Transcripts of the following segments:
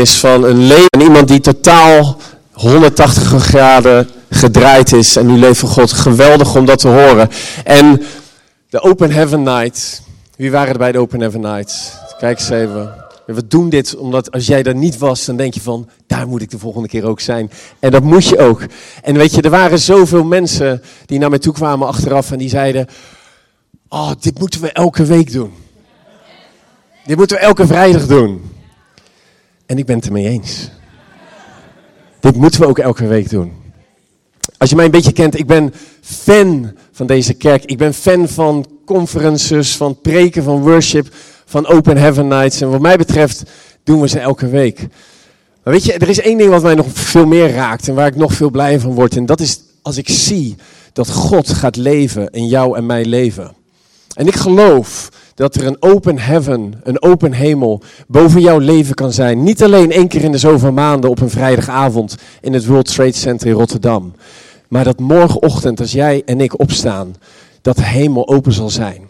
is van een leven. Iemand die totaal 180 graden gedraaid is. En nu leeft voor God. Geweldig om dat te horen. En de Open Heaven Night. Wie waren er bij de Open Heaven Night? Kijk eens even. We doen dit omdat als jij daar niet was, dan denk je van, daar moet ik de volgende keer ook zijn. En dat moet je ook. En weet je, er waren zoveel mensen die naar mij toe kwamen achteraf en die zeiden, oh, dit moeten we elke week doen. Dit moeten we elke vrijdag doen. En ik ben het ermee eens. Dit moeten we ook elke week doen. Als je mij een beetje kent, ik ben fan van deze kerk. Ik ben fan van conferences, van preken, van worship, van Open Heaven Nights. En wat mij betreft doen we ze elke week. Maar weet je, er is één ding wat mij nog veel meer raakt en waar ik nog veel blijer van word. En dat is als ik zie dat God gaat leven in jou en mijn leven. En ik geloof dat er een open heaven, een open hemel boven jouw leven kan zijn. Niet alleen één keer in de zoveel maanden op een vrijdagavond in het World Trade Center in Rotterdam. Maar dat morgenochtend als jij en ik opstaan, dat hemel open zal zijn.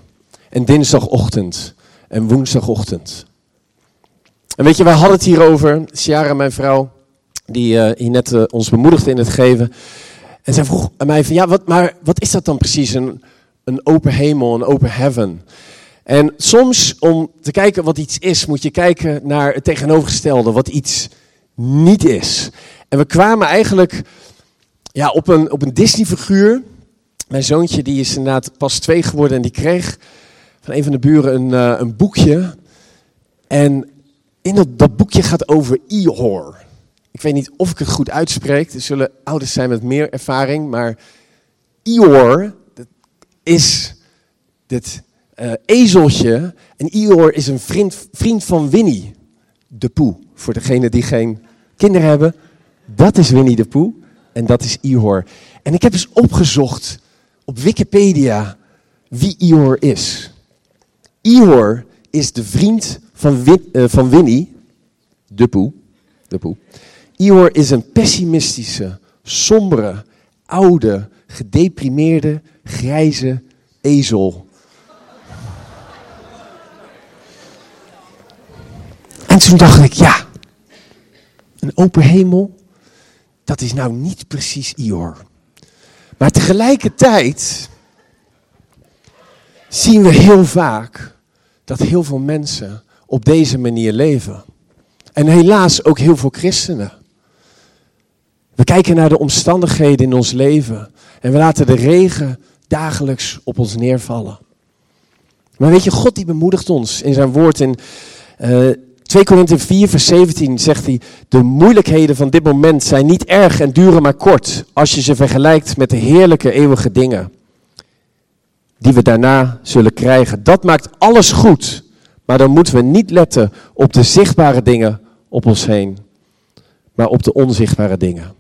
En dinsdagochtend en woensdagochtend. En weet je, wij hadden het hierover, Ciara, mijn vrouw, die uh, hier net uh, ons bemoedigde in het geven. En zij vroeg aan mij van, ja, wat, maar wat is dat dan precies, een, een open hemel, een open heaven? En soms om te kijken wat iets is, moet je kijken naar het tegenovergestelde, wat iets niet is. En we kwamen eigenlijk ja, op een, op een Disney-figuur. Mijn zoontje die is inderdaad pas twee geworden en die kreeg van een van de buren een, uh, een boekje. En in dat, boekje gaat over Ihor. Ik weet niet of ik het goed uitspreek. Er zullen ouders zijn met meer ervaring. Maar dat is dit uh, ezeltje. En Ihor is een vriend, vriend van Winnie de Poe. Voor degenen die geen kinderen hebben. Dat is Winnie de Poe. En dat is Ihor. En ik heb eens opgezocht op Wikipedia wie Ihor is. Ihor is de vriend van, uh, van Winnie de Poe. De Poe. Ihor is een pessimistische, sombere, oude, gedeprimeerde, grijze ezel. En toen dacht ik, ja, een open hemel, dat is nou niet precies Ihor. Maar tegelijkertijd zien we heel vaak dat heel veel mensen op deze manier leven. En helaas ook heel veel christenen. We kijken naar de omstandigheden in ons leven en we laten de regen dagelijks op ons neervallen. Maar weet je, God die bemoedigt ons in zijn woord in uh, 2 Korinthe 4 vers 17 zegt hij, de moeilijkheden van dit moment zijn niet erg en duren maar kort als je ze vergelijkt met de heerlijke eeuwige dingen die we daarna zullen krijgen. Dat maakt alles goed, maar dan moeten we niet letten op de zichtbare dingen op ons heen, maar op de onzichtbare dingen.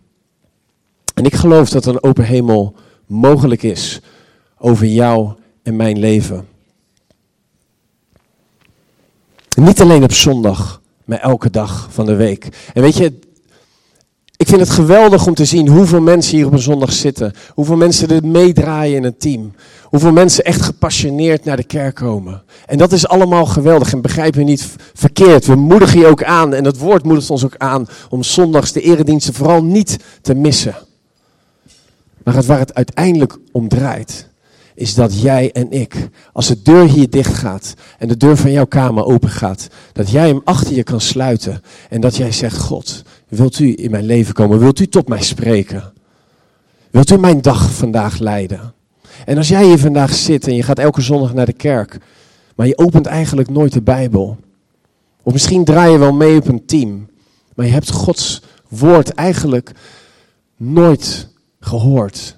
En ik geloof dat een open hemel mogelijk is over jou en mijn leven. Niet alleen op zondag, maar elke dag van de week. En weet je, ik vind het geweldig om te zien hoeveel mensen hier op een zondag zitten. Hoeveel mensen er meedraaien in een team. Hoeveel mensen echt gepassioneerd naar de kerk komen. En dat is allemaal geweldig. En begrijp me niet verkeerd. We moedigen je ook aan. En dat woord moedigt ons ook aan om zondags de erediensten vooral niet te missen. Maar het, waar het uiteindelijk om draait, is dat jij en ik, als de deur hier dicht gaat en de deur van jouw kamer open gaat, dat jij hem achter je kan sluiten en dat jij zegt, God, wilt u in mijn leven komen? Wilt u tot mij spreken? Wilt u mijn dag vandaag leiden? En als jij hier vandaag zit en je gaat elke zondag naar de kerk, maar je opent eigenlijk nooit de Bijbel. Of misschien draai je wel mee op een team, maar je hebt Gods woord eigenlijk nooit gehoord.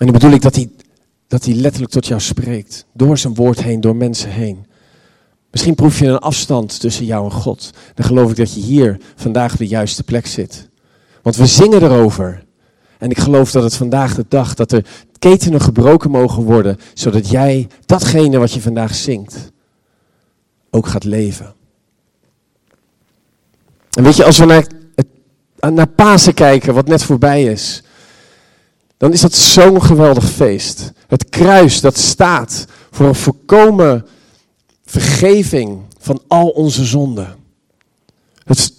En dan bedoel ik dat hij, dat hij letterlijk tot jou spreekt. Door zijn woord heen, door mensen heen. Misschien proef je een afstand tussen jou en God. Dan geloof ik dat je hier vandaag op de juiste plek zit. Want we zingen erover. En ik geloof dat het vandaag de dag, dat er ketenen gebroken mogen worden, zodat jij datgene wat je vandaag zingt, ook gaat leven. En weet je, als we naar, naar Pasen kijken, wat net voorbij is, dan is dat zo'n geweldig feest. Het kruis dat staat voor een volkomen vergeving, van al onze zonden. Het,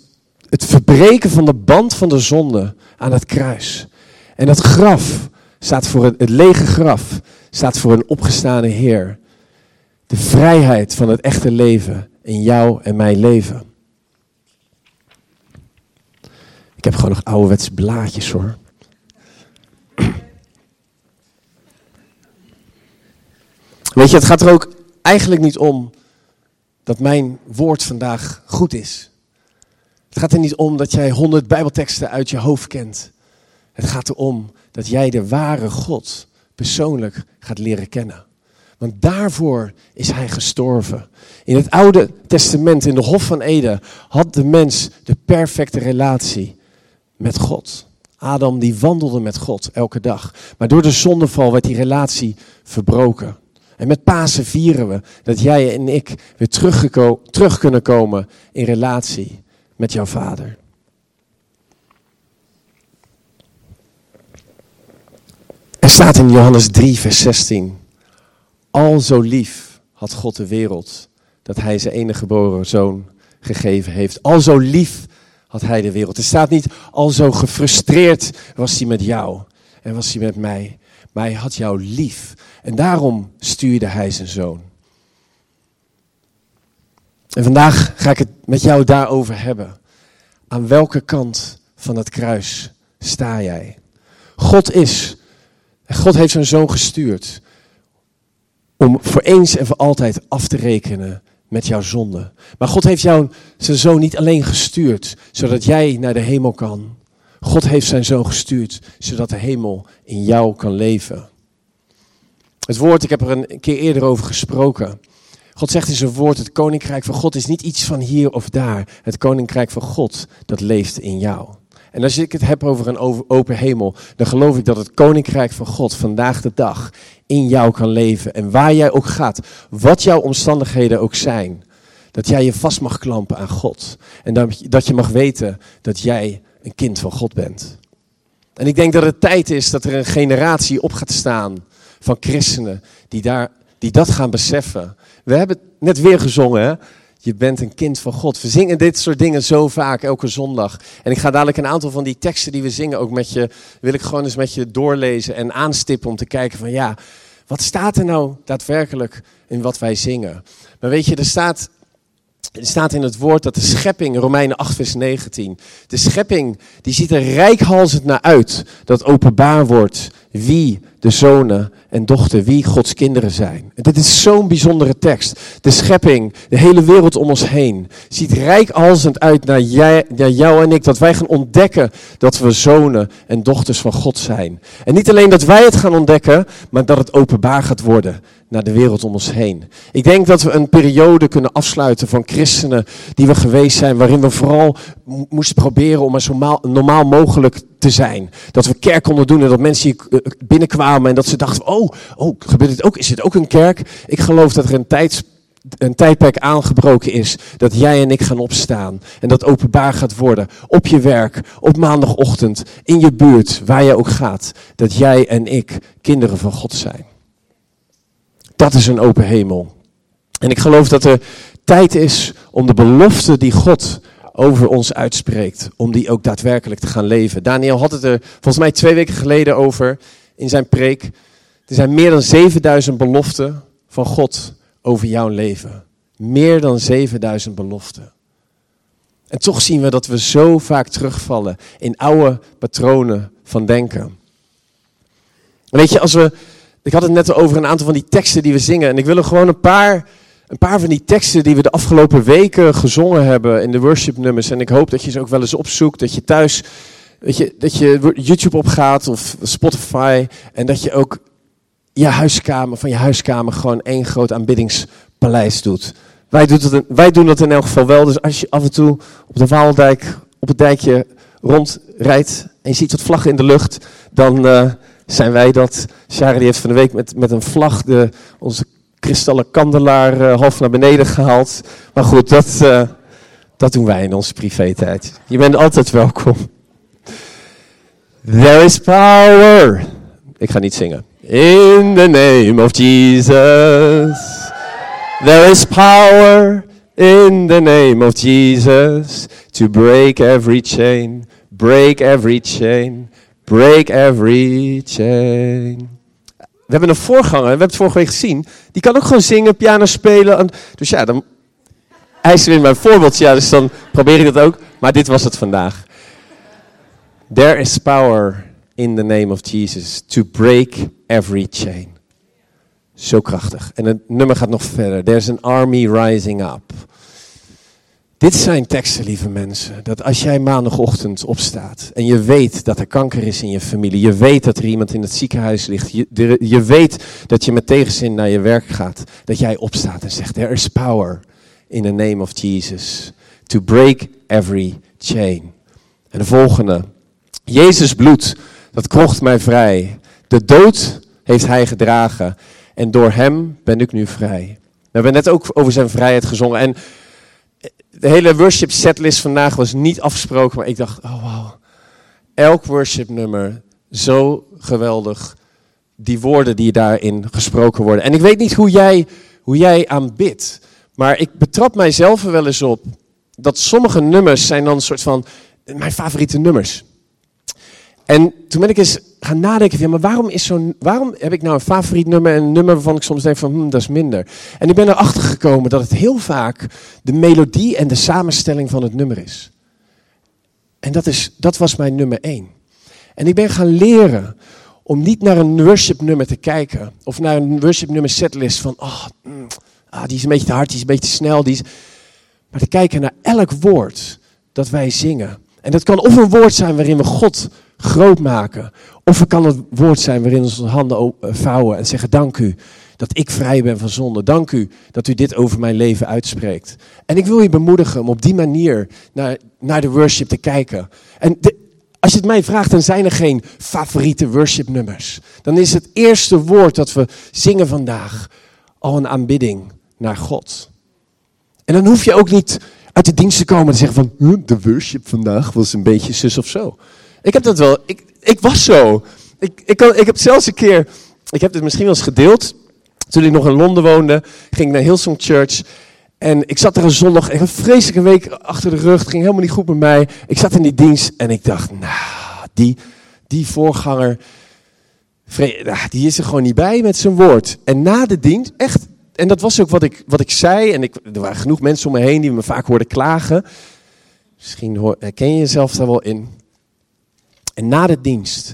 het verbreken van de band van de zonde aan het kruis. En dat graf staat voor het, het lege graf, staat voor een opgestane Heer. De vrijheid van het echte leven in jou en mijn leven. Ik heb gewoon nog ouderwetse blaadjes hoor. Het gaat er ook eigenlijk niet om dat mijn woord vandaag goed is. Het gaat er niet om dat jij honderd Bijbelteksten uit je hoofd kent. Het gaat erom dat jij de ware God persoonlijk gaat leren kennen. Want daarvoor is hij gestorven. In het Oude Testament, in de Hof van Eden, had de mens de perfecte relatie met God. Adam die wandelde met God elke dag. Maar door de zondeval werd die relatie verbroken. En met Pasen vieren we dat jij en ik weer terug kunnen komen in relatie met jouw vader. Er staat in Johannes 3, vers 16. Al zo lief had God de wereld dat hij zijn enige geboren zoon gegeven heeft. Al zo lief had hij de wereld. Er staat niet al zo gefrustreerd was hij met jou en was hij met mij. Maar hij had jou lief. En daarom stuurde hij zijn zoon. En vandaag ga ik het met jou daarover hebben. Aan welke kant van het kruis sta jij? God is, God heeft zijn zoon gestuurd om voor eens en voor altijd af te rekenen met jouw zonde. Maar God heeft jou zijn zoon niet alleen gestuurd, zodat jij naar de hemel kan. God heeft zijn zoon gestuurd, zodat de hemel in jou kan leven. Het woord, ik heb er een keer eerder over gesproken. God zegt in zijn woord, het koninkrijk van God is niet iets van hier of daar. Het koninkrijk van God, dat leeft in jou. En als ik het heb over een open hemel, dan geloof ik dat het koninkrijk van God vandaag de dag in jou kan leven. En waar jij ook gaat, wat jouw omstandigheden ook zijn, dat jij je vast mag klampen aan God. En dat je mag weten dat jij een kind van God bent. En ik denk dat het tijd is dat er een generatie op gaat staan van christenen die, daar, die dat gaan beseffen. We hebben het net weer gezongen, hè? Je bent een kind van God. We zingen dit soort dingen zo vaak, elke zondag. En ik ga dadelijk een aantal van die teksten die we zingen ook met je, wil ik gewoon eens met je doorlezen en aanstippen om te kijken van ja, wat staat er nou daadwerkelijk in wat wij zingen? Maar weet je, er staat, er staat in het woord dat de schepping, Romeinen 8 vers 19, de schepping die ziet er rijkhalsend naar uit dat openbaar wordt wie de zonen en dochter, wie Gods kinderen zijn. En dit is zo'n bijzondere tekst. De schepping, de hele wereld om ons heen, ziet rijkalzend uit naar, jij, naar jou en ik, dat wij gaan ontdekken dat we zonen en dochters van God zijn. En niet alleen dat wij het gaan ontdekken, maar dat het openbaar gaat worden naar de wereld om ons heen. Ik denk dat we een periode kunnen afsluiten van christenen die we geweest zijn, waarin we vooral moesten proberen om er zo normaal mogelijk te zijn. Dat we kerk konden doen en dat mensen hier eh, binnenkwamen en dat ze dachten, oh, oh, gebeurt dit ook? Is dit ook een kerk? Ik geloof dat er een tijd een tijdperk aangebroken is dat jij en ik gaan opstaan en dat openbaar gaat worden op je werk, op maandagochtend, in je buurt, waar je ook gaat, dat jij en ik kinderen van God zijn. Dat is een open hemel. En ik geloof dat er tijd is om de belofte die God over ons uitspreekt, om die ook daadwerkelijk te gaan leven. Daniel had het er volgens mij twee weken geleden over in zijn preek. Er zijn meer dan 7000 beloften van God over jouw leven. Meer dan 7000 beloften. En toch zien we dat we zo vaak terugvallen in oude patronen van denken. Weet je, als we. Ik had het net over een aantal van die teksten die we zingen. En ik wil er gewoon een paar een paar van die teksten die we de afgelopen weken gezongen hebben in de worshipnummers. En ik hoop dat je ze ook wel eens opzoekt. Dat je thuis, weet je, dat je YouTube opgaat of Spotify. En dat je ook je huiskamer, van je huiskamer gewoon één groot aanbiddingspaleis doet. Wij doen, dat, wij doen dat in elk geval wel. Dus als je af en toe op de Waaldijk, op het dijkje rondrijdt en je ziet wat vlaggen in de lucht, dan uh, zijn wij dat. Shari heeft van de week met, met een vlag de, onze kristallen kandelaar uh, half naar beneden gehaald. Maar goed, dat, uh, dat doen wij in onze privé-tijd. Je bent altijd welkom. There is power. Ik ga niet zingen. In the name of Jesus. There is power In the name of Jesus, to break every chain, break every chain, break every chain. We hebben een voorganger, we hebben het vorige week gezien. Die kan ook gewoon zingen, piano spelen. Dus ja, dan, hij is weer mijn voorbeeldje, ja, dus dan probeer ik dat ook. Maar dit was het vandaag. There is power in the name of Jesus to break every chain. Zo krachtig. En het nummer gaat nog verder. There's an army rising up. Dit zijn teksten, lieve mensen, dat als jij maandagochtend opstaat en je weet dat er kanker is in je familie, je weet dat er iemand in het ziekenhuis ligt, je, je weet dat je met tegenzin naar je werk gaat, dat jij opstaat en zegt, there is power in the name of Jesus to break every chain. En de volgende, Jezus bloed, dat kocht mij vrij. De dood heeft hij gedragen en door hem ben ik nu vrij. We hebben net ook over zijn vrijheid gezongen en de hele worship setlist vandaag was niet afgesproken, maar ik dacht, oh wow, elk worship nummer, zo geweldig, die woorden die daarin gesproken worden. En ik weet niet hoe jij, hoe jij aanbidt, maar ik betrap mijzelf er wel eens op dat sommige nummers zijn dan een soort van mijn favoriete nummers. En toen ben ik eens gaan nadenken, ja, maar waarom, is zo'n, waarom heb ik nou een favoriet nummer en een nummer waarvan ik soms denk van, hm, dat is minder. En ik ben erachter gekomen dat het heel vaak de melodie en de samenstelling van het nummer is. En dat, is, dat was mijn nummer één. En ik ben gaan leren om niet naar een worship nummer te kijken. Of naar een worship nummer setlist van, oh, ah, die is een beetje te hard, die is een beetje te snel. Die is... Maar te kijken naar elk woord dat wij zingen. En dat kan of een woord zijn waarin we God groot maken. Of het kan het woord zijn waarin onze handen eh, vouwen en zeggen: Dank u dat ik vrij ben van zonde. Dank u dat u dit over mijn leven uitspreekt. En ik wil je bemoedigen om op die manier naar, naar de worship te kijken. En als je het mij vraagt, dan zijn er geen favoriete worshipnummers. Dan is het eerste woord dat we zingen vandaag al een aanbidding naar God. En dan hoef je ook niet uit de dienst te komen en te zeggen van de worship vandaag was een beetje zus of zo. Ik heb dat wel. Ik, ik was zo. Ik, ik, kan, ik heb zelfs een keer. Ik heb dit misschien wel eens gedeeld. Toen ik nog in Londen woonde, ging ik naar Hillsong Church. En ik zat er een zondag, een vreselijke week achter de rug. Het ging helemaal niet goed met mij. Ik zat in die dienst en ik dacht, nou, die, die voorganger, die is er gewoon niet bij met zijn woord. En na de dienst, echt, en dat was ook wat ik, wat ik zei. En ik, er waren genoeg mensen om me heen die me vaak hoorden klagen. Misschien herken je jezelf daar wel in. En na de dienst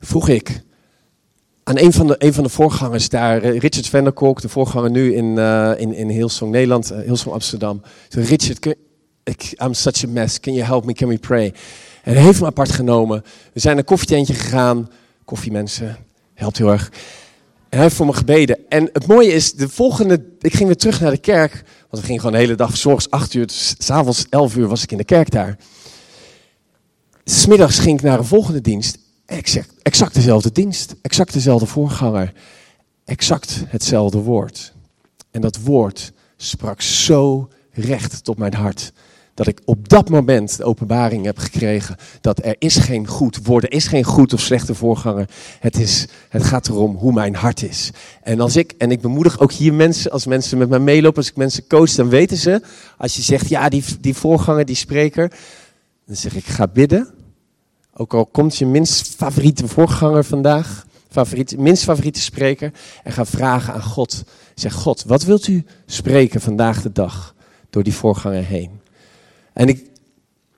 vroeg ik aan een van de, een van de voorgangers daar, eh, Richard Venderkolk, de voorganger nu in, uh, in, in Nederland, uh, Amsterdam. Toen Richard, ik, I'm such a mess, can you help me, can we pray? En hij heeft me apart genomen. We zijn een koffietentje gegaan. Koffiemensen, helpt heel erg. En hij heeft voor me gebeden. En het mooie is, de volgende, ik ging weer terug naar de kerk. Want we gingen gewoon de hele dag, zorgs 8 uur, s'avonds 11 uur was ik in de kerk daar. Smiddags ging ik naar een volgende dienst. Exact, exact dezelfde dienst, exact dezelfde voorganger, exact hetzelfde woord. En dat woord sprak zo recht tot mijn hart. Dat ik op dat moment de openbaring heb gekregen dat er is geen goed er is geen goed of slechte voorganger. Het, is, het gaat erom hoe mijn hart is. En als ik, en ik bemoedig ook hier mensen, als mensen met mij meelopen, als ik mensen coach, dan weten ze, als je zegt, ja, die, die voorganger, die spreker, dan zeg ik, ga bidden ook al komt je minst favoriete voorganger vandaag, favoriet, minst favoriete spreker, en ga vragen aan God. Zeg, God, wat wilt u spreken vandaag de dag door die voorganger heen? En ik,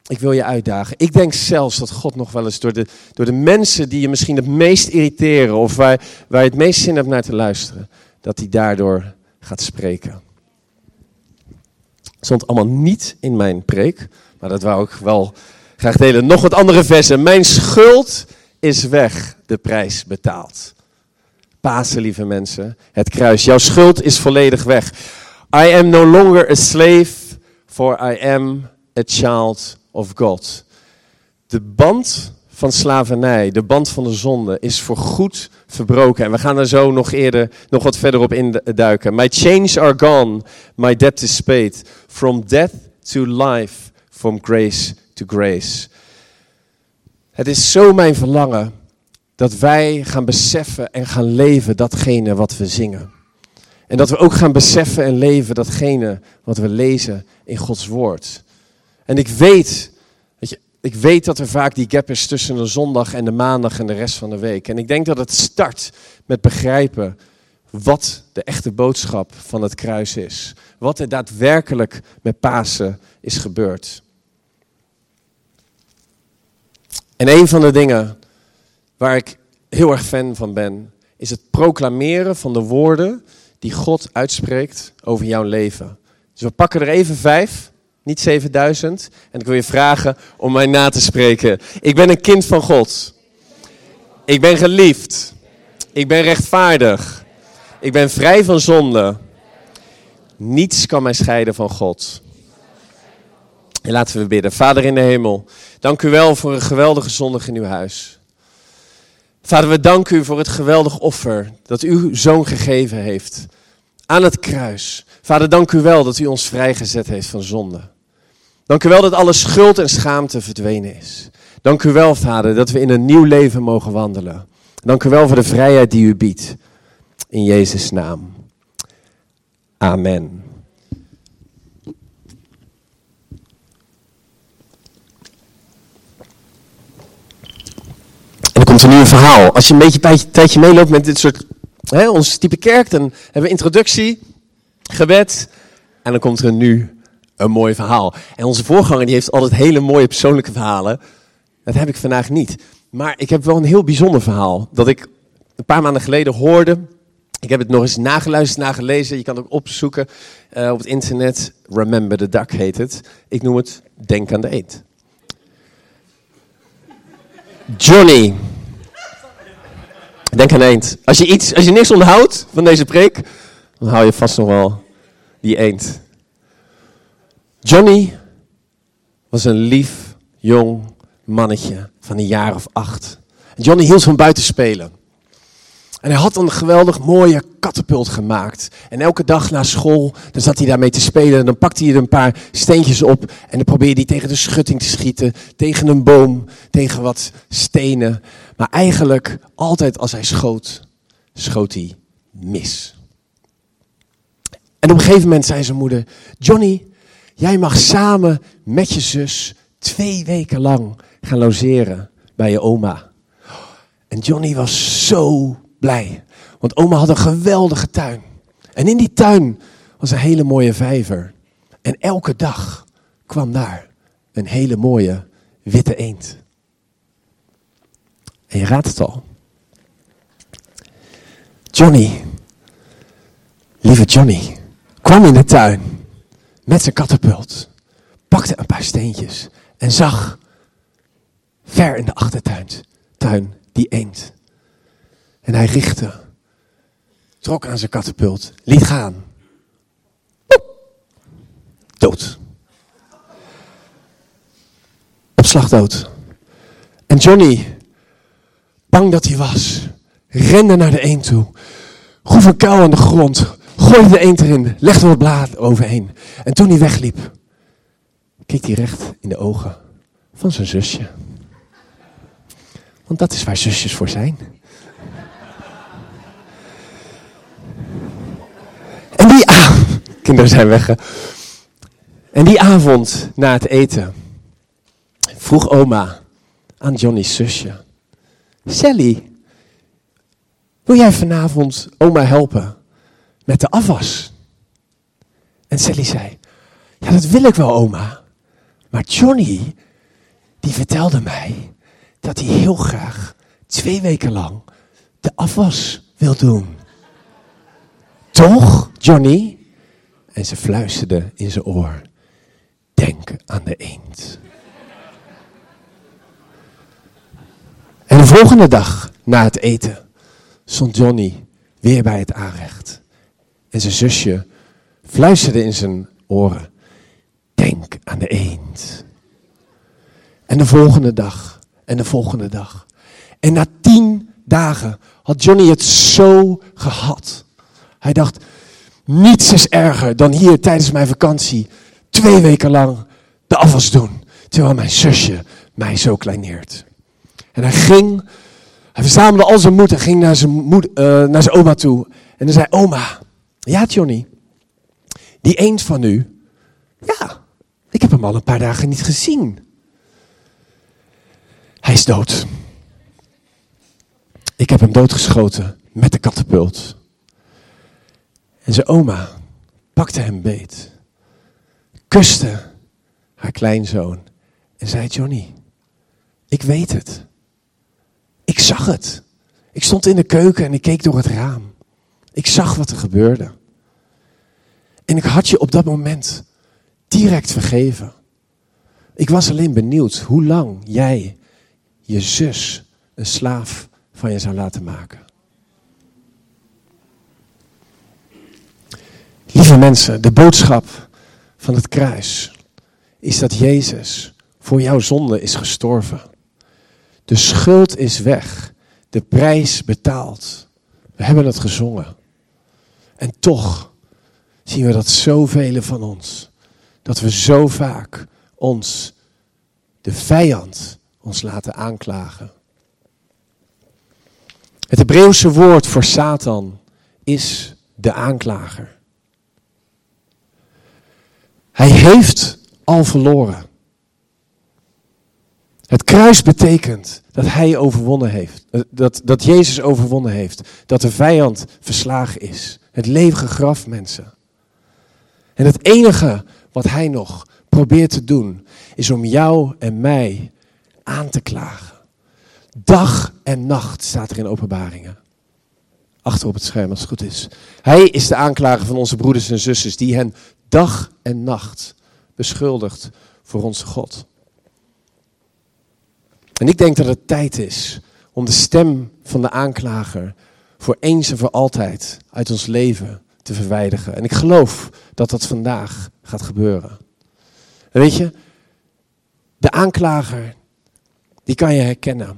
ik wil je uitdagen. Ik denk zelfs dat God nog wel eens door de, door de mensen die je misschien het meest irriteren of waar, waar je het meest zin hebt naar te luisteren, dat hij daardoor gaat spreken. Het stond allemaal niet in mijn preek, maar dat wou ik wel graag delen. Nog wat andere versen. Mijn schuld is weg, de prijs betaald. Pasen, lieve mensen, het kruis. Jouw schuld is volledig weg. I am no longer a slave, for I am a child of God. De band van slavernij, de band van de zonde, is voor goed verbroken. En we gaan er zo nog eerder, nog wat verder op induiken. My chains are gone, my debt is paid. From death to life, from grace grace. Het is zo mijn verlangen dat wij gaan beseffen en gaan leven datgene wat we zingen. En dat we ook gaan beseffen en leven datgene wat we lezen in Gods woord. En ik weet, weet je, ik weet dat er vaak die gap is tussen de zondag en de maandag en de rest van de week. En ik denk dat het start met begrijpen wat de echte boodschap van het kruis is. Wat er daadwerkelijk met Pasen is gebeurd. En een van de dingen waar ik heel erg fan van ben, is het proclameren van de woorden die God uitspreekt over jouw leven. Dus we pakken er even vijf, niet 7000. En ik wil je vragen om mij na te spreken. Ik ben een kind van God. Ik ben geliefd. Ik ben rechtvaardig. Ik ben vrij van zonde. Niets kan mij scheiden van God. En laten we bidden. Vader in de hemel, dank u wel voor een geweldige zondag in uw huis. Vader, we danken u voor het geweldig offer dat uw zoon gegeven heeft aan het kruis. Vader, dank u wel dat u ons vrijgezet heeft van zonde. Dank u wel dat alle schuld en schaamte verdwenen is. Dank u wel, Vader, dat we in een nieuw leven mogen wandelen. Dank u wel voor de vrijheid die u biedt. In Jezus' naam. Amen. Komt er nu een verhaal. Als je een beetje een tijdje meeloopt met dit soort, hè, ons type kerk, dan hebben we introductie, gebed. En dan komt er nu een mooi verhaal. En onze voorganger die heeft altijd hele mooie persoonlijke verhalen. Dat heb ik vandaag niet. Maar ik heb wel een heel bijzonder verhaal. Dat ik een paar maanden geleden hoorde. Ik heb het nog eens nageluisterd, nagelezen. Je kan het ook opzoeken uh, op het internet. Remember the Duck heet het. Ik noem het Denk aan de Eend. Johnny. Denk aan eend. Als je, iets, als je niks onthoudt van deze preek, dan hou je vast nog wel die eend. Johnny was een lief, jong mannetje van een jaar of acht. Johnny hield van buiten spelen. En hij had een geweldig mooie katapult gemaakt. En elke dag na school, dan zat hij daarmee te spelen. En dan pakte hij er een paar steentjes op. En dan probeerde hij tegen de schutting te schieten. Tegen een boom, tegen wat stenen. Maar eigenlijk, altijd als hij schoot, schoot hij mis. En op een gegeven moment zei zijn moeder: Johnny, jij mag samen met je zus twee weken lang gaan logeren bij je oma. En Johnny was zo blij. Want oma had een geweldige tuin. En in die tuin was een hele mooie vijver. En elke dag kwam daar een hele mooie witte eend. En je raadt het al. Johnny, lieve Johnny, kwam in de tuin met zijn katapult, pakte een paar steentjes en zag ver in de achtertuin tuin, die eend. En hij richtte, trok aan zijn katapult, liet gaan. Dood. Op dood. En Johnny, bang dat hij was, rende naar de eend toe. Groef een kuil aan de grond, gooide de eend erin, legde wat blaad overheen. En toen hij wegliep, keek hij recht in de ogen van zijn zusje. Want dat is waar zusjes voor zijn. En die avond, kinderen zijn weg. En die avond na het eten vroeg oma aan Johnny's zusje: Sally, wil jij vanavond oma helpen met de afwas? En Sally zei: Ja, dat wil ik wel, oma. Maar Johnny, die vertelde mij dat hij heel graag twee weken lang de afwas wil doen. Toch, Johnny? En ze fluisterde in zijn oor. Denk aan de eend. En de volgende dag, na het eten, stond Johnny weer bij het aanrecht. En zijn zusje fluisterde in zijn oren. Denk aan de eend. En de volgende dag, en de volgende dag. En na tien dagen had Johnny het zo gehad. Hij dacht, niets is erger dan hier tijdens mijn vakantie twee weken lang de afwas doen. Terwijl mijn zusje mij zo kleineert. En hij ging, hij verzamelde al zijn moed en ging naar zijn, uh, naar zijn oma toe. En hij zei, oma, Ja, Johnny, die eend van u, ja, ik heb hem al een paar dagen niet gezien. Hij is dood. Ik heb hem doodgeschoten met de katapult. En zijn oma pakte hem beet, kuste haar kleinzoon en zei: Johnny, ik weet het. Ik zag het. Ik stond in de keuken en ik keek door het raam. Ik zag wat er gebeurde. En ik had je op dat moment direct vergeven. Ik was alleen benieuwd hoe lang jij je zus een slaaf van je zou laten maken. Lieve mensen, de boodschap van het kruis is dat Jezus voor jouw zonde is gestorven. De schuld is weg, de prijs betaald. We hebben het gezongen. En toch zien we dat zoveel van ons, dat we zo vaak ons, de vijand, ons laten aanklagen. Het Hebreeuwse woord voor Satan is de aanklager. Hij heeft al verloren. Het kruis betekent dat hij overwonnen heeft. Dat, dat Jezus overwonnen heeft. Dat de vijand verslagen is. Het levige graf, mensen. En het enige wat hij nog probeert te doen, is om jou en mij aan te klagen. Dag en nacht staat er in openbaringen. Achter op het scherm als het goed is. Hij is de aanklager van onze broeders en zusters die hen dag en nacht beschuldigt voor onze God. En ik denk dat het tijd is om de stem van de aanklager voor eens en voor altijd uit ons leven te verwijderen. En ik geloof dat dat vandaag gaat gebeuren. weet je, de aanklager, die kan je herkennen.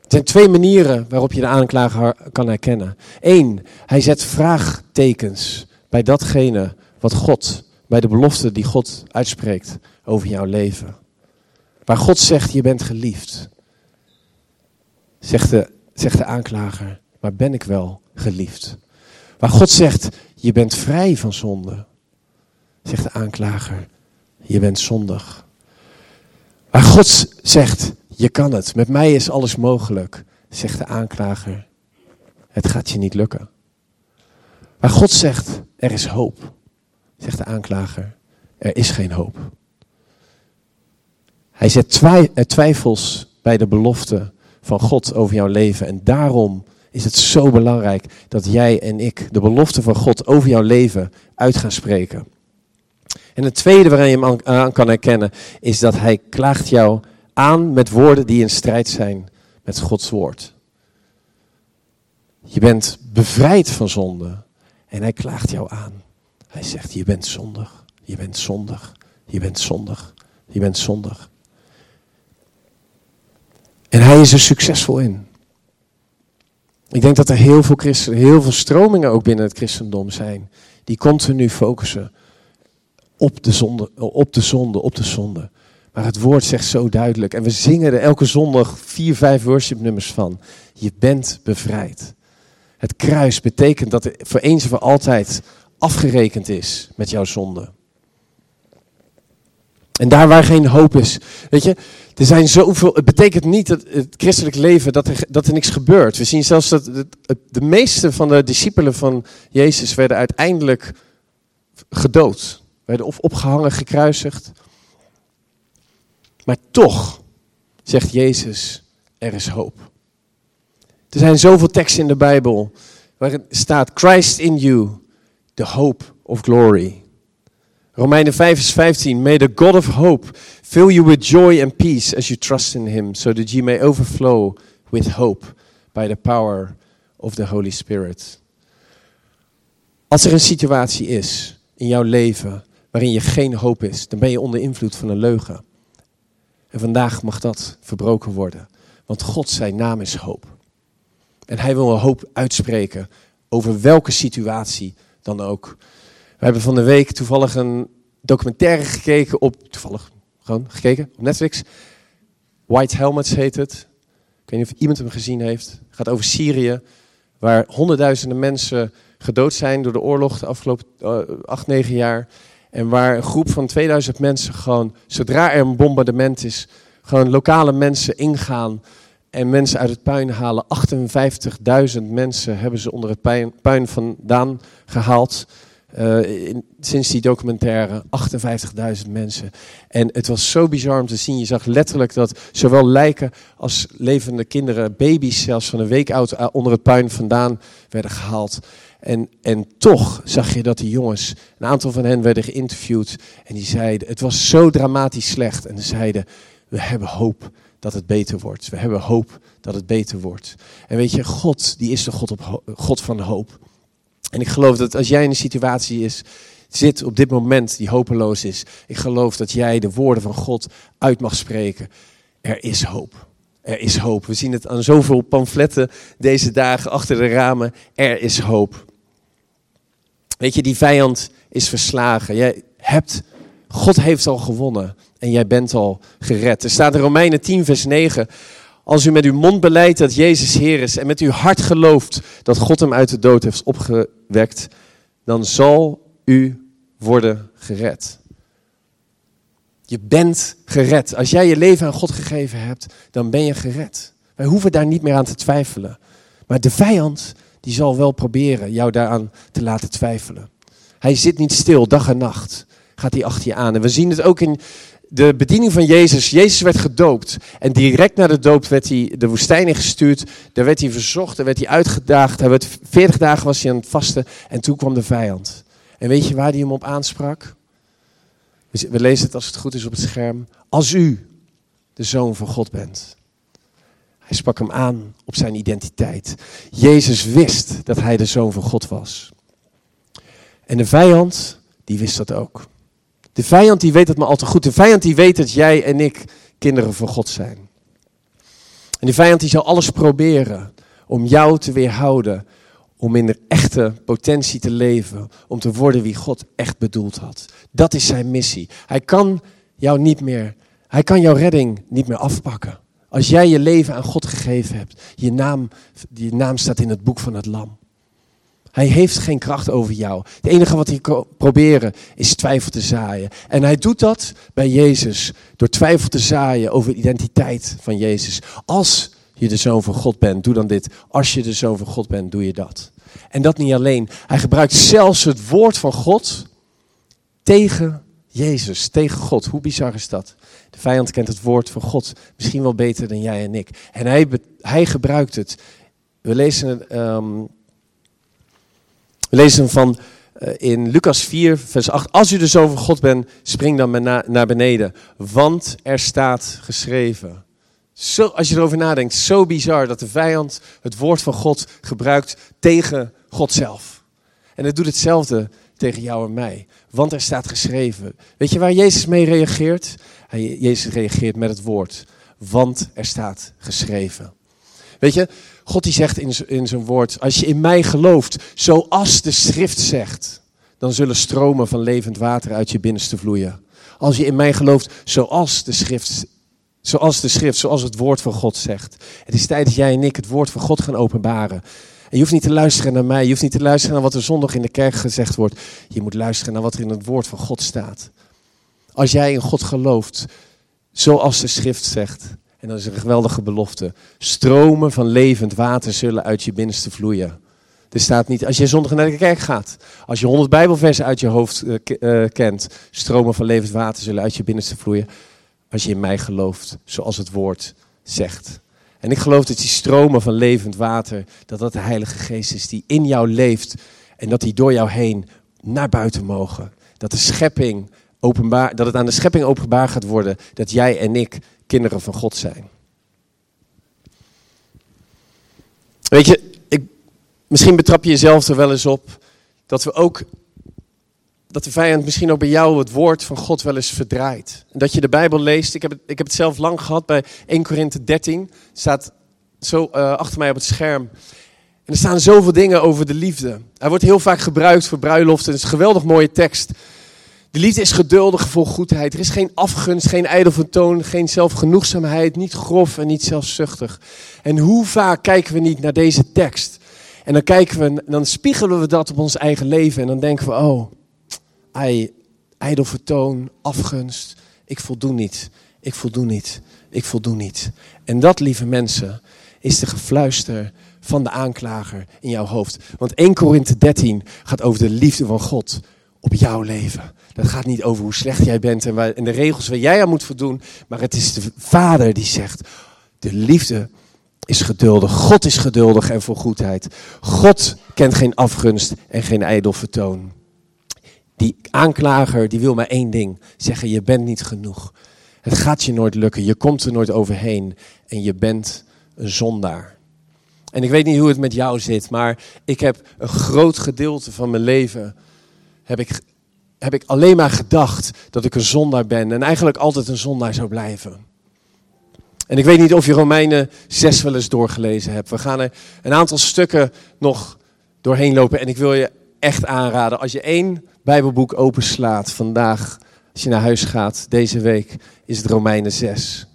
Er zijn twee manieren waarop je de aanklager kan herkennen. Eén, hij zet vraagtekens bij datgene wat God, bij de belofte die God uitspreekt over jouw leven. Waar God zegt, je bent geliefd. Zegt de, de aanklager, maar ben ik wel geliefd? Waar God zegt, je bent vrij van zonde. Zegt de aanklager, je bent zondig. Waar God zegt, je kan het, met mij is alles mogelijk. Zegt de aanklager, het gaat je niet lukken. Waar God zegt, er is hoop. Zegt de aanklager, er is geen hoop. Hij zet twijfels bij de belofte van God over jouw leven. En daarom is het zo belangrijk dat jij en ik de belofte van God over jouw leven uit gaan spreken. En het tweede waarin je hem aan kan herkennen, is dat hij klaagt jou aan met woorden die in strijd zijn met Gods woord. Je bent bevrijd van zonde en hij klaagt jou aan. Hij zegt, je bent zondig, je bent zondig, je bent zondig, je bent zondig. En hij is er succesvol in. Ik denk dat er heel veel, christenen, heel veel stromingen ook binnen het christendom zijn. Die continu focussen op de zonde, op de zonde, op de zonde. Maar het woord zegt zo duidelijk. En we zingen er elke zondag vier, vijf worshipnummers van. Je bent bevrijd. Het kruis betekent dat voor eens en voor altijd afgerekend is met jouw zonde. En daar waar geen hoop is, weet je, er zijn zoveel. Het betekent niet dat het christelijk leven dat er, dat er niks gebeurt. We zien zelfs dat de, de meeste van de discipelen van Jezus werden uiteindelijk gedood, werden of opgehangen, gekruisigd. Maar toch zegt Jezus: er is hoop. Er zijn zoveel teksten in de Bijbel waarin staat: Christ in you, the hope of glory. Romeinen 5 vers 15. May the God of hope fill you with joy and peace as you trust in him, so that you may overflow with hope by the power of the Holy Spirit. Als er een situatie is in jouw leven waarin je geen hoop is, dan ben je onder invloed van een leugen. En vandaag mag dat verbroken worden, want God zijn naam is hoop. En hij wil een hoop uitspreken over welke situatie dan ook. We hebben van de week toevallig een documentaire gekeken op, toevallig gewoon gekeken op Netflix. White Helmets heet het. Ik weet niet of iemand hem gezien heeft. Het gaat over Syrië, waar honderdduizenden mensen gedood zijn door de oorlog de afgelopen uh, acht, negen jaar. En waar een groep van 2000 mensen gewoon, zodra er een bombardement is, gewoon lokale mensen ingaan en mensen uit het puin halen. 58.000 mensen hebben ze onder het puin, vandaan gehaald. Uh, in, sinds die documentaire 58.000 mensen. En het was zo bizar om te zien. Je zag letterlijk dat zowel lijken als levende kinderen, baby's zelfs van een week oud, eh, onder het puin vandaan werden gehaald. En, en toch zag je dat die jongens, een aantal van hen werden geïnterviewd. En die zeiden, het was zo dramatisch slecht. En ze zeiden, we hebben hoop dat het beter wordt. We hebben hoop dat het beter wordt. En weet je, God, die is de God, op, God van de hoop. En ik geloof dat als jij in een situatie is, zit op dit moment die hopeloos is, ik geloof dat jij de woorden van God uit mag spreken. Er is hoop. Er is hoop. We zien het aan zoveel pamfletten deze dagen achter de ramen. Er is hoop. Weet je, die vijand is verslagen. Jij hebt, God heeft al gewonnen en jij bent al gered. Er staat in Romeinen 10, vers 9. Als u met uw mond beleidt dat Jezus Heer is en met uw hart gelooft dat God hem uit de dood heeft opgewekt, dan zal u worden gered. Je bent gered. Als jij je leven aan God gegeven hebt, dan ben je gered. Wij hoeven daar niet meer aan te twijfelen. Maar de vijand, die zal wel proberen jou daaraan te laten twijfelen. Hij zit niet stil, dag en nacht gaat hij achter je aan. En we zien het ook in de bediening van Jezus. Jezus werd gedoopt. En direct na de doop werd hij de woestijn ingestuurd. Daar werd hij verzocht, daar werd hij uitgedaagd. Hij werd, 40 dagen was hij aan het vasten. En toen kwam de vijand. En weet je waar hij hem op aansprak? We lezen het als het goed is op het scherm. Als u de zoon van God bent. Hij sprak hem aan op zijn identiteit. Jezus wist dat hij de zoon van God was. En de vijand, die wist dat ook. De vijand die weet het maar al te goed. De vijand die weet dat jij en ik kinderen van God zijn. En die vijand die zal alles proberen om jou te weerhouden. Om in de echte potentie te leven. Om te worden wie God echt bedoeld had. Dat is zijn missie. Hij kan jou niet meer, hij kan jouw redding niet meer afpakken. Als jij je leven aan God gegeven hebt. Je naam, je naam staat in het boek van het lam. Hij heeft geen kracht over jou. Het enige wat hij kan proberen is twijfel te zaaien. En hij doet dat bij Jezus door twijfel te zaaien over de identiteit van Jezus. Als je de zoon van God bent, doe dan dit. Als je de zoon van God bent, doe je dat. En dat niet alleen. Hij gebruikt zelfs het woord van God tegen Jezus, tegen God. Hoe bizar is dat? De vijand kent het woord van God misschien wel beter dan jij en ik. En hij, hij gebruikt het. We lezen. Um, we lezen van uh, in Lucas 4, vers 8. Als u zoon van God bent, spring dan na, naar beneden. Want er staat geschreven. Zo, als je erover nadenkt, zo bizar dat de vijand het woord van God gebruikt tegen God zelf. En het doet hetzelfde tegen jou en mij. Want er staat geschreven. Weet je waar Jezus mee reageert? Jezus reageert met het woord. Want er staat geschreven. Weet je, God die zegt in, in zijn woord, als je in mij gelooft, zoals de schrift zegt, dan zullen stromen van levend water uit je binnenste vloeien. Als je in mij gelooft, zoals de schrift, zoals de schrift, zoals het woord van God zegt. Het is tijd dat jij en ik het woord van God gaan openbaren. En je hoeft niet te luisteren naar mij, je hoeft niet te luisteren naar wat er zondag in de kerk gezegd wordt. Je moet luisteren naar wat er in het woord van God staat. Als jij in God gelooft, zoals de schrift zegt, en dat is een geweldige belofte. Stromen van levend water zullen uit je binnenste vloeien. Er staat niet, als je zondag naar de kerk gaat, als je honderd bijbelversen uit je hoofd uh, kent, stromen van levend water zullen uit je binnenste vloeien. Als je in mij gelooft, zoals het woord zegt. En ik geloof dat die stromen van levend water, dat dat de Heilige Geest is die in jou leeft en dat die door jou heen naar buiten mogen. Dat de schepping openbaar, dat het aan de schepping openbaar gaat worden dat jij en ik kinderen van God zijn. Weet je, ik, misschien betrap je jezelf er wel eens op dat we ook, dat de vijand misschien ook bij jou het woord van God wel eens verdraait. Dat je de Bijbel leest. Ik heb het, ik heb het zelf lang gehad bij 1 Korinthe 13. staat zo uh, achter mij op het scherm. En er staan zoveel dingen over de liefde. Hij wordt heel vaak gebruikt voor bruiloften. Het is een geweldig mooie tekst. De liefde is geduldig vol goedheid. Er is geen afgunst, geen ijdel vertoon, geen zelfgenoegzaamheid, niet grof en niet zelfzuchtig. En hoe vaak kijken we niet naar deze tekst En dan kijken we, dan spiegelen we dat op ons eigen leven. En dan denken we, oh, ei, ijdel vertoon, afgunst. Ik voldoen niet, ik voldoen niet, ik voldoen niet. En dat, lieve mensen, is de gefluister van de aanklager in jouw hoofd. Want 1 Korinthe 13 gaat over de liefde van God op jouw leven. Dat gaat niet over hoe slecht jij bent en, waar, en de regels waar jij aan moet voldoen. Maar het is de Vader die zegt, de liefde is geduldig. God is geduldig en voor goedheid. God kent geen afgunst en geen ijdel vertoon. Die aanklager die wil maar één ding. Zeggen, je bent niet genoeg. Het gaat je nooit lukken. Je komt er nooit overheen. En je bent een zondaar. En ik weet niet hoe het met jou zit, maar ik heb een groot gedeelte van mijn leven heb ik, heb ik alleen maar gedacht dat ik een zondaar ben en eigenlijk altijd een zondaar zou blijven. En ik weet niet of je Romeinen 6 wel eens doorgelezen hebt. We gaan er een aantal stukken nog doorheen lopen en ik wil je echt aanraden, als je één Bijbelboek openslaat vandaag, als je naar huis gaat deze week, is het Romeinen 6.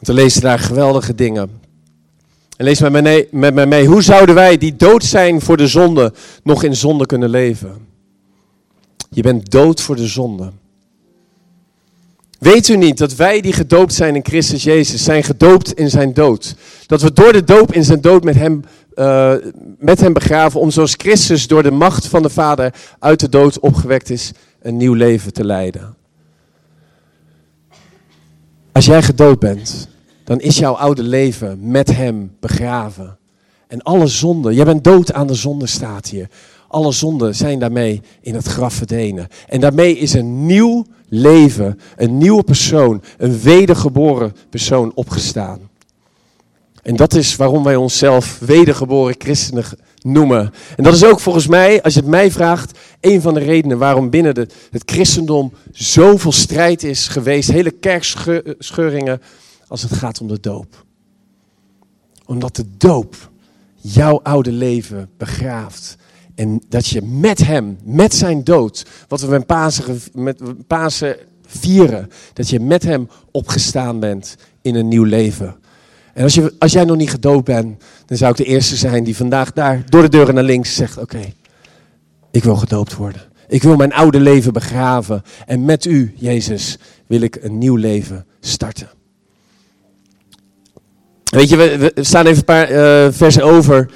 We lezen daar geweldige dingen. En lees met mij, met mij mee. Hoe zouden wij die dood zijn voor de zonde nog in zonde kunnen leven? Je bent dood voor de zonde. Weet u niet dat wij die gedoopt zijn in Christus Jezus, zijn gedoopt in zijn dood? Dat we door de doop in zijn dood met hem, uh, met hem begraven, om zoals Christus door de macht van de Vader uit de dood opgewekt is, een nieuw leven te leiden. Als jij gedoopt bent, dan is jouw oude leven met hem begraven. En alle zonden, jij bent dood aan de zonde staat hier. Alle zonden zijn daarmee in het graf verdwenen. En daarmee is een nieuw leven, een nieuwe persoon, een wedergeboren persoon opgestaan. En dat is waarom wij onszelf wedergeboren christenen noemen. En dat is ook volgens mij, als je het mij vraagt, een van de redenen waarom binnen het christendom zoveel strijd is geweest. Hele kerkscheuringen als het gaat om de doop. Omdat de doop jouw oude leven begraaft. En dat je met hem, met zijn dood, wat we met Pasen, met Pasen vieren, dat je met hem opgestaan bent in een nieuw leven. En als, je, als jij nog niet gedoopt bent, dan zou ik de eerste zijn die vandaag daar door de deuren naar links zegt: Oké, ik wil gedoopt worden. Ik wil mijn oude leven begraven. En met u, Jezus, wil ik een nieuw leven starten. Weet je, we, staan even een paar uh, versen over.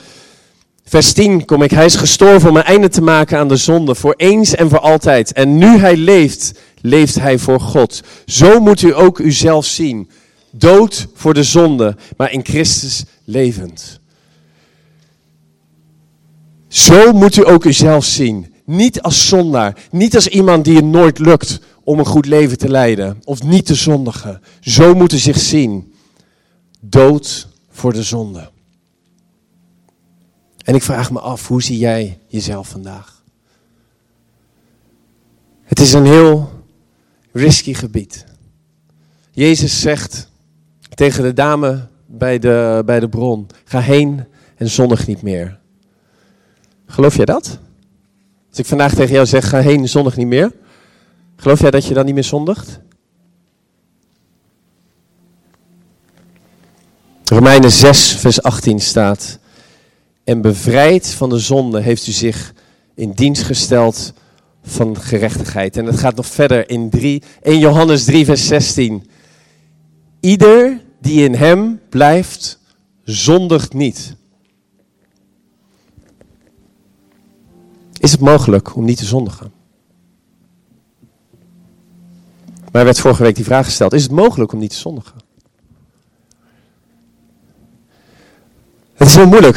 Vers 10 kom ik. Hij is gestorven om een einde te maken aan de zonde. Voor eens en voor altijd. En nu hij leeft, leeft hij voor God. Zo moet u ook uzelf zien. Dood voor de zonde, maar in Christus levend. Zo moet u ook uzelf zien. Niet als zondaar. Niet als iemand die het nooit lukt om een goed leven te leiden. Of niet te zondigen. Zo moet u zich zien dood voor de zonde. En ik vraag me af, hoe zie jij jezelf vandaag? Het is een heel risky gebied. Jezus zegt tegen de dame bij de, bij de bron, ga heen en zondig niet meer. Geloof jij dat? Als ik vandaag tegen jou zeg, ga heen en zondig niet meer. Geloof jij dat je dan niet meer zondigt? Romeinen 6, vers 18 staat. En bevrijd van de zonde heeft u zich in dienst gesteld van gerechtigheid. En het gaat nog verder in 3, 1 Johannes 3, vers 16. Ieder die in hem blijft, zondigt niet. Is het mogelijk om niet te zondigen? Maar werd vorige week die vraag gesteld. Is het mogelijk om niet te zondigen? Het is heel moeilijk.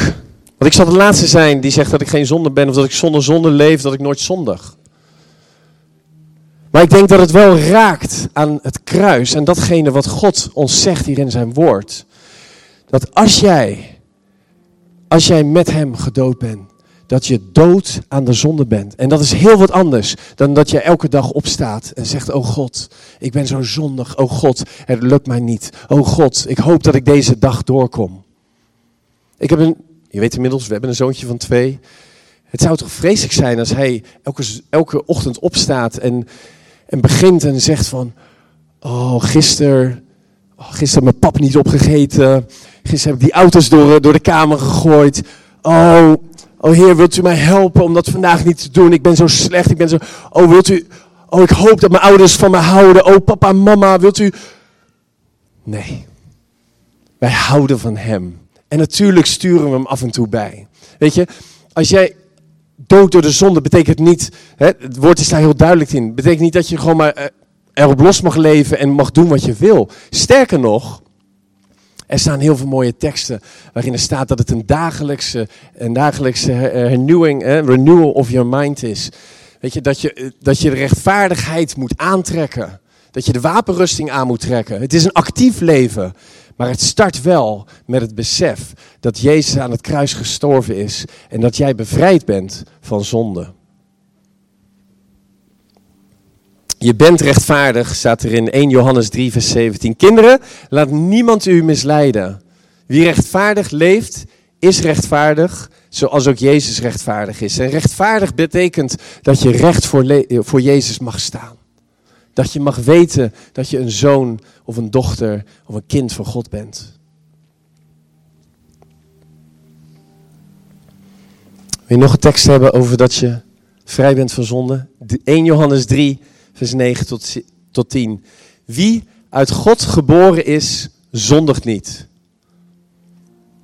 Want ik zal de laatste zijn die zegt dat ik geen zonde ben of dat ik zonder zonde leef, dat ik nooit zondig. Maar ik denk dat het wel raakt aan het kruis en datgene wat God ons zegt hier in zijn woord. Dat als jij, als jij met hem gedood bent, dat je dood aan de zonde bent. En dat is heel wat anders dan dat je elke dag opstaat en zegt, oh God, ik ben zo zondig. Oh God, het lukt mij niet. Oh God, ik hoop dat ik deze dag doorkom. Ik heb een, je weet inmiddels, we hebben een zoontje van twee. Het zou toch vreselijk zijn als hij elke, elke ochtend opstaat en, en begint en zegt van, oh gisteren, Oh, gisteren mijn pap niet opgegeten. Gisteren heb ik die auto's door, door de kamer gegooid. Oh, oh Heer, wilt u mij helpen om dat vandaag niet te doen? Ik ben zo slecht. Ik ben zo. Oh, wilt u. Oh, ik hoop dat mijn ouders van me houden. Oh, papa mama, wilt u. Nee. Wij houden van Hem. En natuurlijk sturen we Hem af en toe bij. Weet je, als jij dood door de zonde betekent niet, hè, het woord is daar heel duidelijk in, betekent niet dat je gewoon maar eh, erop los mag leven en mag doen wat je wil. Sterker nog, er staan heel veel mooie teksten waarin er staat dat het een dagelijkse, een dagelijkse hernieuwing, renewal of your mind is. Weet je, dat je, dat je de rechtvaardigheid moet aantrekken. Dat je de wapenrusting aan moet trekken. Het is een actief leven. Maar het start wel met het besef dat Jezus aan het kruis gestorven is en dat jij bevrijd bent van zonde. Je bent rechtvaardig, staat er in 1 Johannes 3, vers 17. Kinderen, laat niemand u misleiden. Wie rechtvaardig leeft, is rechtvaardig, zoals ook Jezus rechtvaardig is. En rechtvaardig betekent dat je recht voor, voor Jezus mag staan. Dat je mag weten dat je een zoon of een dochter of een kind van God bent. Wil je nog een tekst hebben over dat je vrij bent van zonde? 1 Johannes 3, vers 9 tot, tot 10. Wie uit God geboren is, zondigt niet.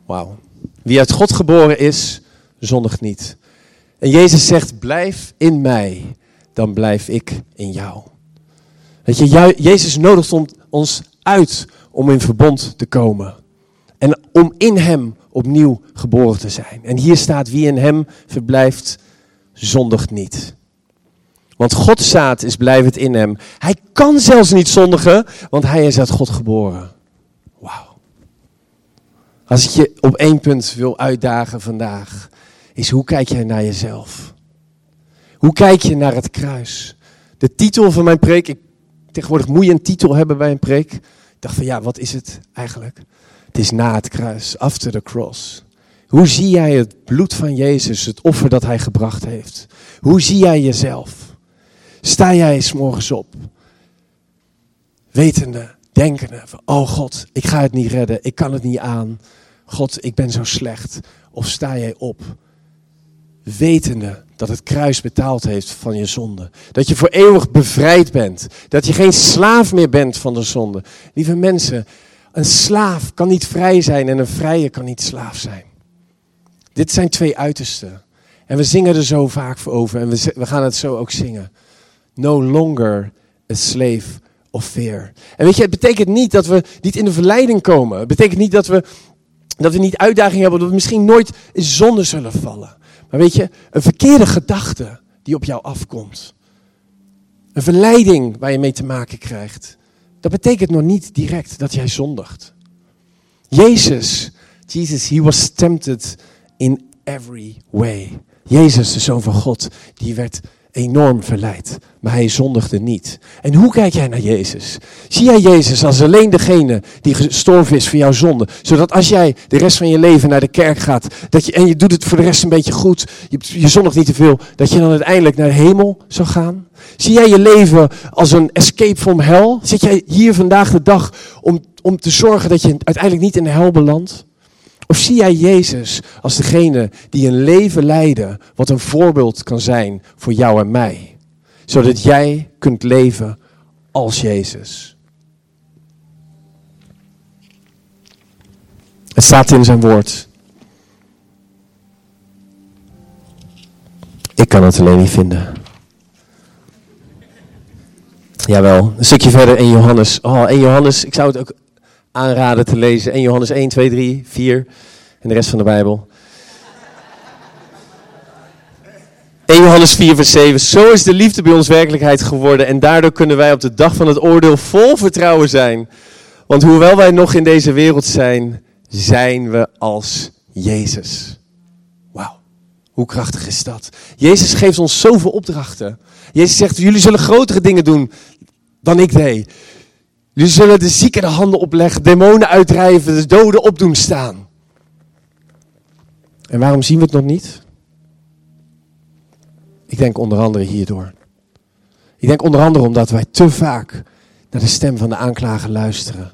Wauw. Wie uit God geboren is, zondigt niet. En Jezus zegt, blijf in mij, dan blijf ik in jou. Weet je, Jezus nodigt ons uit om in verbond te komen. En om in Hem opnieuw geboren te zijn. En hier staat, wie in Hem verblijft, zondigt niet. Want Gods zaad is blijvend in Hem. Hij kan zelfs niet zondigen, want Hij is uit God geboren. Wauw. Als ik je op één punt wil uitdagen vandaag, is hoe kijk je naar jezelf? Hoe kijk je naar het kruis? De titel van mijn preek, ik tegenwoordig moet je een titel hebben bij een preek. Ik dacht van ja, wat is het eigenlijk? Het is na het kruis, after the cross. Hoe zie jij het bloed van Jezus, het offer dat hij gebracht heeft? Hoe zie jij jezelf? Sta jij s morgens op, wetende, denkende van, oh God, ik ga het niet redden, ik kan het niet aan. God, ik ben zo slecht. Of sta jij op, wetende dat het kruis betaald heeft van je zonde. Dat je voor eeuwig bevrijd bent. Dat je geen slaaf meer bent van de zonde. Lieve mensen, een slaaf kan niet vrij zijn en een vrije kan niet slaaf zijn. Dit zijn twee uitersten. En we zingen er zo vaak voor over en we, gaan het zo ook zingen. No longer a slave of fear. En weet je, het betekent niet dat we niet in de verleiding komen. Het betekent niet dat we, dat we niet uitdaging hebben, dat we misschien nooit in zonde zullen vallen. Maar weet je, een verkeerde gedachte die op jou afkomt. Een verleiding waar je mee te maken krijgt. Dat betekent nog niet direct dat jij zondigt. Jezus, Jesus, he was tempted in every way. Jezus, de Zoon van God, die werd enorm verleid, maar hij zondigde niet. En hoe kijk jij naar Jezus? Zie jij Jezus als alleen degene die gestorven is voor jouw zonde? Zodat als jij de rest van je leven naar de kerk gaat dat je, en je doet het voor de rest een beetje goed, je, je zondigt niet te veel, dat je dan uiteindelijk naar de hemel zou gaan? Zie jij je leven als een escape from hell? Zit jij hier vandaag de dag om, om te zorgen dat je uiteindelijk niet in de hel belandt? Of zie jij Jezus als degene die een leven leidde wat een voorbeeld kan zijn voor jou en mij? Zodat jij kunt leven als Jezus. Het staat in zijn woord. Ik kan het alleen niet vinden. Jawel, een stukje verder in Johannes. Oh, in Johannes, ik zou het ook aanraden te lezen. 1 Johannes 1, 2, 3, 4 en de rest van de Bijbel. 1 Johannes 4, vers 7. Zo is de liefde bij ons werkelijkheid geworden en daardoor kunnen wij op de dag van het oordeel vol vertrouwen zijn. Want hoewel wij nog in deze wereld zijn, zijn we als Jezus. Wauw, hoe krachtig is dat? Jezus geeft ons zoveel opdrachten. Jezus zegt, jullie zullen grotere dingen doen dan ik deed. Jullie zullen de zieken de handen opleggen, demonen uitdrijven, de doden opdoen staan. En waarom zien we het nog niet? Ik denk onder andere hierdoor. Ik denk onder andere omdat wij te vaak naar de stem van de aanklager luisteren.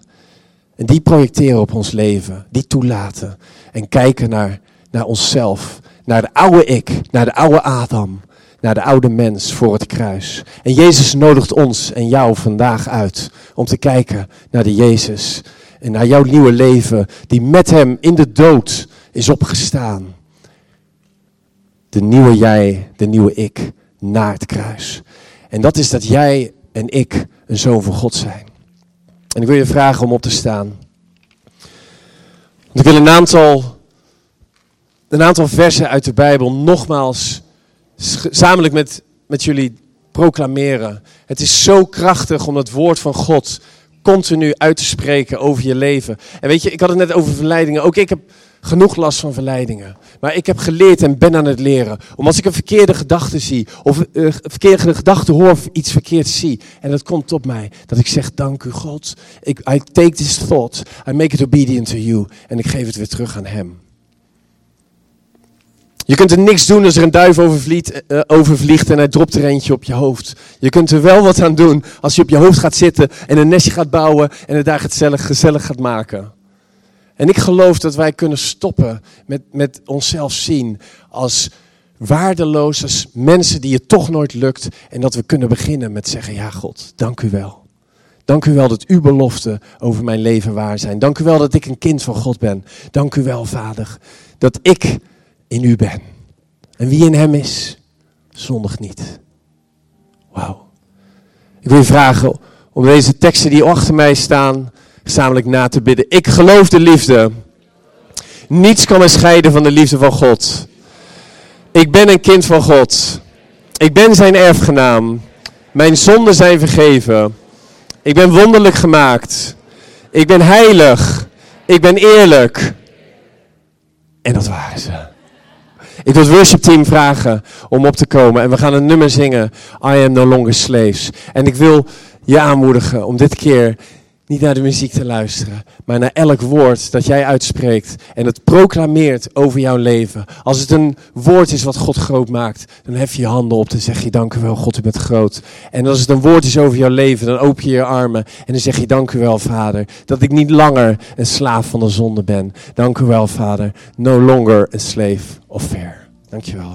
En die projecteren op ons leven, die toelaten. En kijken naar, naar onszelf, naar de oude ik, naar de oude Adam, naar de oude mens voor het kruis. En Jezus nodigt ons en jou vandaag uit om te kijken naar de Jezus en naar jouw nieuwe leven, die met Hem in de dood is opgestaan. De nieuwe jij, de nieuwe ik, naar het kruis. En dat is dat jij en ik een zoon van God zijn. En ik wil je vragen om op te staan. ik wil een aantal, een aantal versen uit de Bijbel nogmaals gezamenlijk met, met jullie proclameren. Het is zo krachtig om het woord van God continu uit te spreken over je leven. En weet je, ik had het net over verleidingen. Ook ik heb genoeg last van verleidingen. Maar ik heb geleerd en ben aan het leren. Om als ik een verkeerde gedachte zie, of een verkeerde gedachte hoor, of iets verkeerd zie, en dat komt op mij, dat ik zeg, dank u God. Ik, I take this thought, I make it obedient to you. En ik geef het weer terug aan hem. Je kunt er niks doen als er een duif overvliegt, uh, overvliegt en hij dropt er eentje op je hoofd. Je kunt er wel wat aan doen als je op je hoofd gaat zitten en een nestje gaat bouwen en het daar gezellig, gezellig gaat maken. En ik geloof dat wij kunnen stoppen met, met onszelf zien als waardeloos, als mensen die het toch nooit lukt. En dat we kunnen beginnen met zeggen, ja God, dank u wel. Dank u wel dat uw beloften over mijn leven waar zijn. Dank u wel dat ik een kind van God ben. Dank u wel, Vader, dat ik in u ben. En wie in hem is, zondig niet. Wauw. Ik wil je vragen om deze teksten die achter mij staan, gezamenlijk na te bidden. Ik geloof de liefde. Niets kan me scheiden van de liefde van God. Ik ben een kind van God. Ik ben zijn erfgenaam. Mijn zonden zijn vergeven. Ik ben wonderlijk gemaakt. Ik ben heilig. Ik ben eerlijk. En dat waren ze. Ik wil het worship team vragen om op te komen. En we gaan een nummer zingen. I am no longer slaves. En ik wil je aanmoedigen om dit keer niet naar de muziek te luisteren, maar naar elk woord dat jij uitspreekt en het proclameert over jouw leven. Als het een woord is wat God groot maakt, dan hef je je handen op en zeg je dank u wel, God, u bent groot. En als het een woord is over jouw leven, dan open je je armen en dan zeg je dank u wel, Vader, dat ik niet langer een slaaf van de zonde ben. Dank u wel, Vader, no longer a slave of fear. Dank je wel.